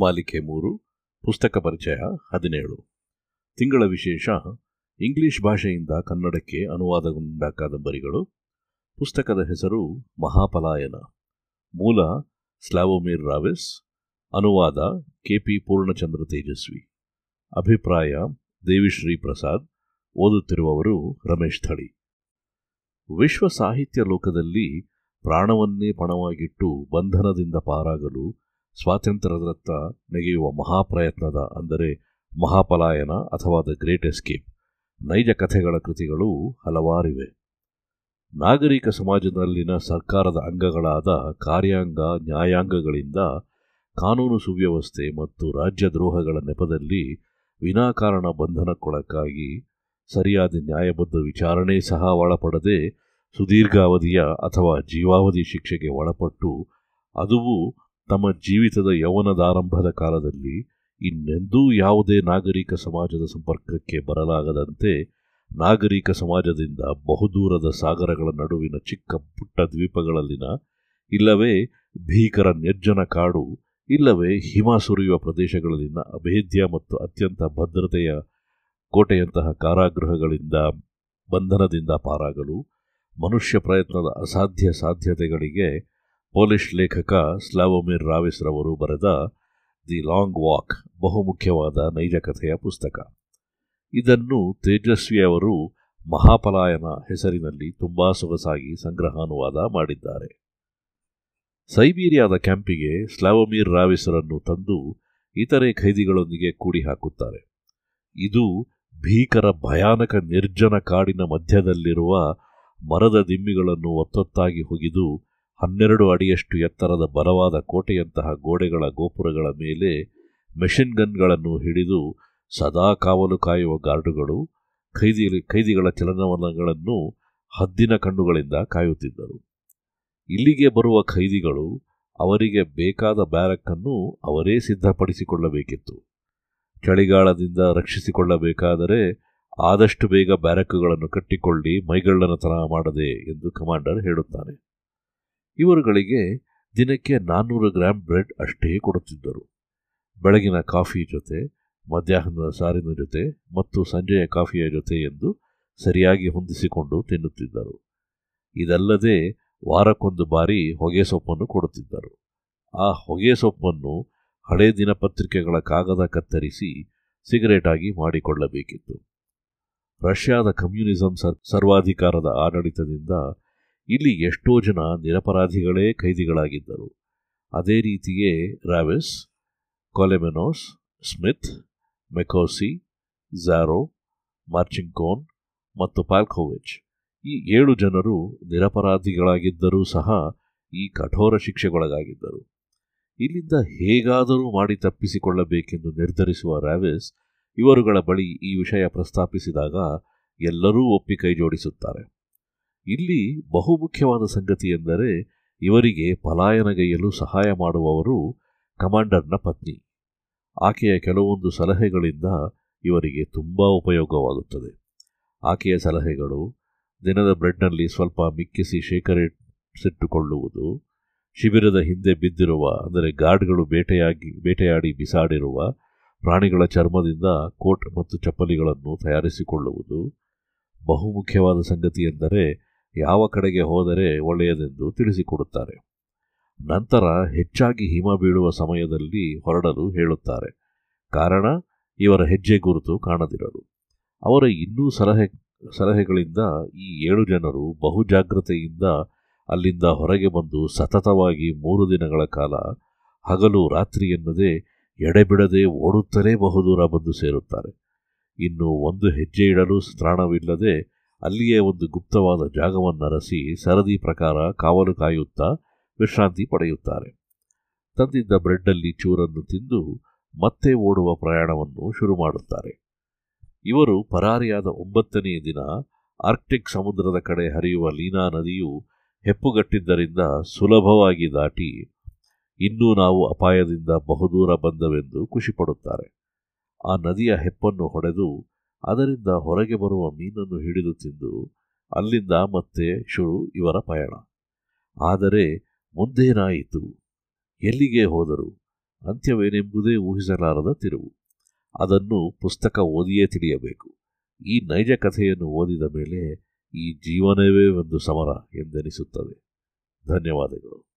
ಮಾಲಿಕೆ ಮೂರು, ಪುಸ್ತಕ ಪರಿಚಯ ಹದಿನೇಳು. ತಿಂಗಳ ವಿಶೇಷ, ಇಂಗ್ಲಿಷ್ ಭಾಷೆಯಿಂದ ಕನ್ನಡಕ್ಕೆ ಅನುವಾದಗೊಂಡ ಕಾದಂಬರಿಗಳು. ಪುಸ್ತಕದ ಹೆಸರು ಮಹಾಪಲಾಯನ. ಮೂಲ, ಸ್ಲಾವೋಮಿರ್ ರಾವೆಸ್. ಅನುವಾದ, ಕೆಪಿ ಪೂರ್ಣಚಂದ್ರ ತೇಜಸ್ವಿ. ಅಭಿಪ್ರಾಯ, ದೇವಿಶ್ರೀ ಪ್ರಸಾದ್. ಓದುತ್ತಿರುವವರು ರಮೇಶ್ ಥಳಿ. ವಿಶ್ವ ಸಾಹಿತ್ಯ ಲೋಕದಲ್ಲಿ ಪ್ರಾಣವನ್ನೇ ಪಣವಾಗಿಟ್ಟು ಬಂಧನದಿಂದ ಪಾರಾಗಲು ಸ್ವಾತಂತ್ರ್ಯದತ್ತ ನೆಗೆಯುವ ಮಹಾಪ್ರಯತ್ನದ ಅಂದರೆ ಮಹಾಪಲಾಯನ ಅಥವಾ ದ ಗ್ರೇಟ್ ಎಸ್ಕೇಪ್ ನೈಜ ಕಥೆಗಳ ಕೃತಿಗಳು ಹಲವಾರಿವೆ. ನಾಗರಿಕ ಸಮಾಜದಲ್ಲಿನ ಸರ್ಕಾರದ ಅಂಗಗಳಾದ ಕಾರ್ಯಾಂಗ, ನ್ಯಾಯಾಂಗಗಳಿಂದ ಕಾನೂನು ಸುವ್ಯವಸ್ಥೆ ಮತ್ತು ರಾಜ್ಯದ್ರೋಹಗಳ ನೆಪದಲ್ಲಿ ವಿನಾಕಾರಣ ಬಂಧನಕ್ಕೊಳಕ್ಕಾಗಿ ಸರಿಯಾದ ನ್ಯಾಯಬದ್ಧ ವಿಚಾರಣೆ ಸಹ ಒಳಪಡದೆ ಸುದೀರ್ಘಾವಧಿಯ ಅಥವಾ ಜೀವಾವಧಿ ಶಿಕ್ಷೆಗೆ ಒಳಪಟ್ಟು, ಅದುವು ತಮ್ಮ ಜೀವಿತದ ಯೌವನದಾರಂಭದ ಕಾಲದಲ್ಲಿ ಇನ್ನೆಂದೂ ಯಾವುದೇ ನಾಗರಿಕ ಸಮಾಜದ ಸಂಪರ್ಕಕ್ಕೆ ಬರಲಾಗದಂತೆ ನಾಗರಿಕ ಸಮಾಜದಿಂದ ಬಹುದೂರದ ಸಾಗರಗಳ ನಡುವಿನ ಚಿಕ್ಕ ಪುಟ್ಟ ದ್ವೀಪಗಳಲ್ಲಿನ ಇಲ್ಲವೇ ಭೀಕರ ನಿರ್ಜನ ಕಾಡು, ಇಲ್ಲವೇ ಹಿಮ ಸುರಿಯುವ ಪ್ರದೇಶಗಳಲ್ಲಿನ ಅಭೇದ್ಯ ಮತ್ತು ಅತ್ಯಂತ ಭದ್ರತೆಯ ಕೋಟೆಯಂತಹ ಕಾರಾಗೃಹಗಳಿಂದ ಬಂಧನದಿಂದ ಪಾರಾಗಲು ಮನುಷ್ಯ ಪ್ರಯತ್ನದ ಅಸಾಧ್ಯ ಸಾಧ್ಯತೆಗಳಿಗೆ ಪೋಲಿಷ್ ಲೇಖಕ ಸ್ಲಾವೋಮಿರ್ ರಾವಿಸ್ ರವರು ಬರೆದ ದಿ ಲಾಂಗ್ ವಾಕ್, ಬಹುಮುಖ್ಯವಾದ ನೈಜ ಕಥೆಯ ಪುಸ್ತಕ. ಇದನ್ನು ತೇಜಸ್ವಿ ಅವರು ಮಹಾಪಲಾಯನ ಹೆಸರಿನಲ್ಲಿ ತುಂಬಾ ಸೊಗಸಾಗಿ ಸಂಗ್ರಹಾನುವಾದ ಮಾಡಿದ್ದಾರೆ. ಸೈಬೀರಿಯಾದ ಕ್ಯಾಂಪಿಗೆ ಸ್ಲಾವೊಮಿರ್ ರಾವಿಸರನ್ನು ತಂದು ಇತರೆ ಖೈದಿಗಳೊಂದಿಗೆ ಕೂಡಿ ಹಾಕುತ್ತಾರೆ ಇದು ಭೀಕರ, ಭಯಾನಕ, ನಿರ್ಜನ ಕಾಡಿನ ಮಧ್ಯದಲ್ಲಿರುವ ಮರದ ದಿಮ್ಮಿಗಳನ್ನು ಒತ್ತೊತ್ತಾಗಿ ಹುಗಿದು ಹನ್ನೆರಡು ಅಡಿಯಷ್ಟು ಎತ್ತರದ ಬಲವಾದ ಕೋಟೆಯಂತಹ ಗೋಡೆಗಳ ಗೋಪುರಗಳ ಮೇಲೆ ಮೆಷಿನ್ ಗನ್ಗಳನ್ನು ಹಿಡಿದು ಸದಾ ಕಾವಲು ಕಾಯುವ ಗಾರ್ಡುಗಳು ಖೈದಿ ಖೈದಿಗಳ ಚಲನವಲನಗಳನ್ನು ಹದ್ದಿನ ಕಣ್ಣುಗಳಿಂದ ಕಾಯುತ್ತಿದ್ದರು. ಇಲ್ಲಿಗೆ ಬರುವ ಖೈದಿಗಳು ಅವರಿಗೆ ಬೇಕಾದ ಬ್ಯಾರಕ್ಕನ್ನು ಅವರೇ ಸಿದ್ಧಪಡಿಸಿಕೊಳ್ಳಬೇಕಿತ್ತು. ಚಳಿಗಾಲದಿಂದ ರಕ್ಷಿಸಿಕೊಳ್ಳಬೇಕಾದರೆ ಆದಷ್ಟು ಬೇಗ ಬ್ಯಾರಕ್ಕುಗಳನ್ನು ಕಟ್ಟಿಕೊಳ್ಳಿ ಮೈಗಳ್ಳನತನ ಮಾಡದೆ ಎಂದು ಕಮಾಂಡರ್ ಹೇಳುತ್ತಾನೆ. ಇವರುಗಳಿಗೆ ದಿನಕ್ಕೆ ನಾನ್ನೂರು ಗ್ರಾಂ ಬ್ರೆಡ್ ಅಷ್ಟೇ ಕೊಡುತ್ತಿದ್ದರು. ಬೆಳಗಿನ ಕಾಫಿ ಜೊತೆ, ಮಧ್ಯಾಹ್ನದ ಸಾರಿನ ಜೊತೆ ಮತ್ತು ಸಂಜೆಯ ಕಾಫಿಯ ಜೊತೆ ಎಂದು ಸರಿಯಾಗಿ ಹೊಂದಿಸಿಕೊಂಡು ತಿನ್ನುತ್ತಿದ್ದರು. ಇದಲ್ಲದೆ ವಾರಕ್ಕೊಂದು ಬಾರಿ ಹೊಗೆ ಸೊಪ್ಪನ್ನು ಕೊಡುತ್ತಿದ್ದರು. ಆ ಹೊಗೆ ಸೊಪ್ಪನ್ನು ಹಳೆ ದಿನಪತ್ರಿಕೆಗಳ ಕಾಗದ ಕತ್ತರಿಸಿ ಸಿಗರೇಟ್ ಆಗಿ ಮಾಡಿಕೊಳ್ಳಬೇಕಿತ್ತು. ರಷ್ಯಾದ ಕಮ್ಯುನಿಸಂ ಸರ್, ಸರ್ವಾಧಿಕಾರದ ಆಡಳಿತದಿಂದ ಇಲ್ಲಿ ಎಷ್ಟೋ ಜನ ನಿರಪರಾಧಿಗಳೇ ಖೈದಿಗಳಾಗಿದ್ದರು ಅದೇ ರೀತಿಯೇ ರಾವಿಸ್, ಕೊಲೆಮೆನೋಸ್, ಸ್ಮಿತ್, ಮೆಕೋಸಿ, ಝಾರೋ, ಮಾರ್ಚಿಂಗ್ಕೋನ್ ಮತ್ತು ಪಾಲ್ಕೋವಿಚ್. ಈ ಏಳು ಜನರು ನಿರಪರಾಧಿಗಳಾಗಿದ್ದರೂ ಸಹ ಈ ಕಠೋರ ಶಿಕ್ಷೆಗೊಳಗಾಗಿದ್ದರು. ಇಲ್ಲಿಂದ ಹೇಗಾದರೂ ಮಾಡಿ ತಪ್ಪಿಸಿಕೊಳ್ಳಬೇಕೆಂದು ನಿರ್ಧರಿಸುವ ರಾವಿಸ್ ಇವರುಗಳ ಬಳಿ ಈ ವಿಷಯ ಪ್ರಸ್ತಾಪಿಸಿದಾಗ ಎಲ್ಲರೂ ಒಪ್ಪಿ ಕೈ ಜೋಡಿಸುತ್ತಾರೆ ಇಲ್ಲಿ ಬಹುಮುಖ್ಯವಾದ ಸಂಗತಿ ಎಂದರೆ ಇವರಿಗೆ ಪಲಾಯನಗೈಯಲು ಸಹಾಯ ಮಾಡುವವರು ಕಮಾಂಡರ್ನ ಪತ್ನಿ. ಆಕೆಯ ಕೆಲವೊಂದು ಸಲಹೆಗಳಿಂದ ಇವರಿಗೆ ತುಂಬ ಉಪಯೋಗವಾಗುತ್ತದೆ. ಆಕೆಯ ಸಲಹೆಗಳು ದಿನದ ಬ್ರೆಡ್ನಲ್ಲಿ ಸ್ವಲ್ಪ ಮಿಕ್ಕಿಸಿ ಶೇಖರಿಸಿಟ್ಟುಕೊಳ್ಳುವುದು ಶಿಬಿರದ ಹಿಂದೆ ಬಿದ್ದಿರುವ, ಅಂದರೆ ಗಾರ್ಡ್ಗಳು ಬೇಟೆಯಾಗಿ, ಬೇಟೆಯಾಡಿ ಬಿಸಾಡಿರುವ, ಪ್ರಾಣಿಗಳ ಚರ್ಮದಿಂದ ಕೋಟ್ ಮತ್ತು ಚಪ್ಪಲಿಗಳನ್ನು ತಯಾರಿಸಿಕೊಳ್ಳುವುದು ಬಹುಮುಖ್ಯವಾದ ಸಂಗತಿ ಎಂದರೆ ಯಾವ ಕಡೆಗೆ ಹೋದರೆ ಒಳ್ಳೆಯದೆಂದು ತಿಳಿಸಿಕೊಡುತ್ತಾರೆ. ನಂತರ ಹೆಚ್ಚಾಗಿ ಹಿಮ ಬೀಳುವ ಸಮಯದಲ್ಲಿ ಹೊರಡಲು ಹೇಳುತ್ತಾರೆ. ಕಾರಣ, ಇವರ ಹೆಜ್ಜೆ ಗುರುತು ಕಾಣದಿರಲು. ಅವರ ಇನ್ನೂ ಸಲಹೆ, ಸಲಹೆಗಳಿಂದ ಈ ಏಳು ಜನರು ಬಹುಜಾಗ್ರತೆಯಿಂದ ಅಲ್ಲಿಂದ ಹೊರಗೆ ಬಂದು ಸತತವಾಗಿ ಮೂರು ದಿನಗಳ ಕಾಲ ಹಗಲು ರಾತ್ರಿ ಎನ್ನದೇ ಎಡೆಬಿಡದೆ ಓಡುತ್ತಲೇ ಬಹುದೂರ ಬಂದು ಸೇರುತ್ತಾರೆ. ಇನ್ನು ಒಂದು ಹೆಜ್ಜೆ ಇಡಲು ಸ್ತ್ರಾಣವಿಲ್ಲದೆ ಅಲ್ಲಿಯೇ ಒಂದು ಗುಪ್ತವಾದ ಜಾಗವನ್ನರಸಿ ಸರದಿ ಪ್ರಕಾರ ಕಾವಲು ಕಾಯುತ್ತಾ ವಿಶ್ರಾಂತಿ ಪಡೆಯುತ್ತಾರೆ. ತಂದಿದ್ದ ಬ್ರೆಡ್ಡಲ್ಲಿ ಚೂರನ್ನು ತಿಂದು ಮತ್ತೆ ಓಡುವ ಪ್ರಯಾಣವನ್ನು ಶುರು ಮಾಡುತ್ತಾರೆ. ಇವರು ಪರಾರಿಯಾದ ಒಂಬತ್ತನೆಯ ದಿನ ಆರ್ಕ್ಟಿಕ್ ಸಮುದ್ರದ ಕಡೆ ಹರಿಯುವ ಲೀನಾ ನದಿಯು ಹೆಪ್ಪುಗಟ್ಟಿದ್ದರಿಂದ ಸುಲಭವಾಗಿ ದಾಟಿ ಇನ್ನೂ ನಾವು ಅಪಾಯದಿಂದ ಬಹುದೂರ ಬಂದವೆಂದು ಖುಷಿಪಡುತ್ತಾರೆ ಆ ನದಿಯ ಹೆಪ್ಪನ್ನು ಹೊಡೆದು ಅದರಿಂದ ಹೊರಗೆ ಬರುವ ಮೀನನ್ನು ಹಿಡಿದು ತಿಂದು ಅಲ್ಲಿಂದ ಮತ್ತೆ ಶುರು ಇವರ ಪಯಣ. ಆದರೆ ಮುಂದೇನಾಯಿತು? ಎಲ್ಲಿಗೆ ಹೋದರು? ಅಂತ್ಯವೇನೆಂಬುದೇ ಊಹಿಸಲಾರದ ತಿರುವು. ಅದನ್ನು ಪುಸ್ತಕ ಓದಿಯೇ ತಿಳಿಯಬೇಕು. ಈ ನೈಜ ಕಥೆಯನ್ನು ಓದಿದ ಮೇಲೆ ಈ ಜೀವನವೇ ಒಂದು ಸಮರ ಎಂದೆನಿಸುತ್ತದೆ. ಧನ್ಯವಾದಗಳು.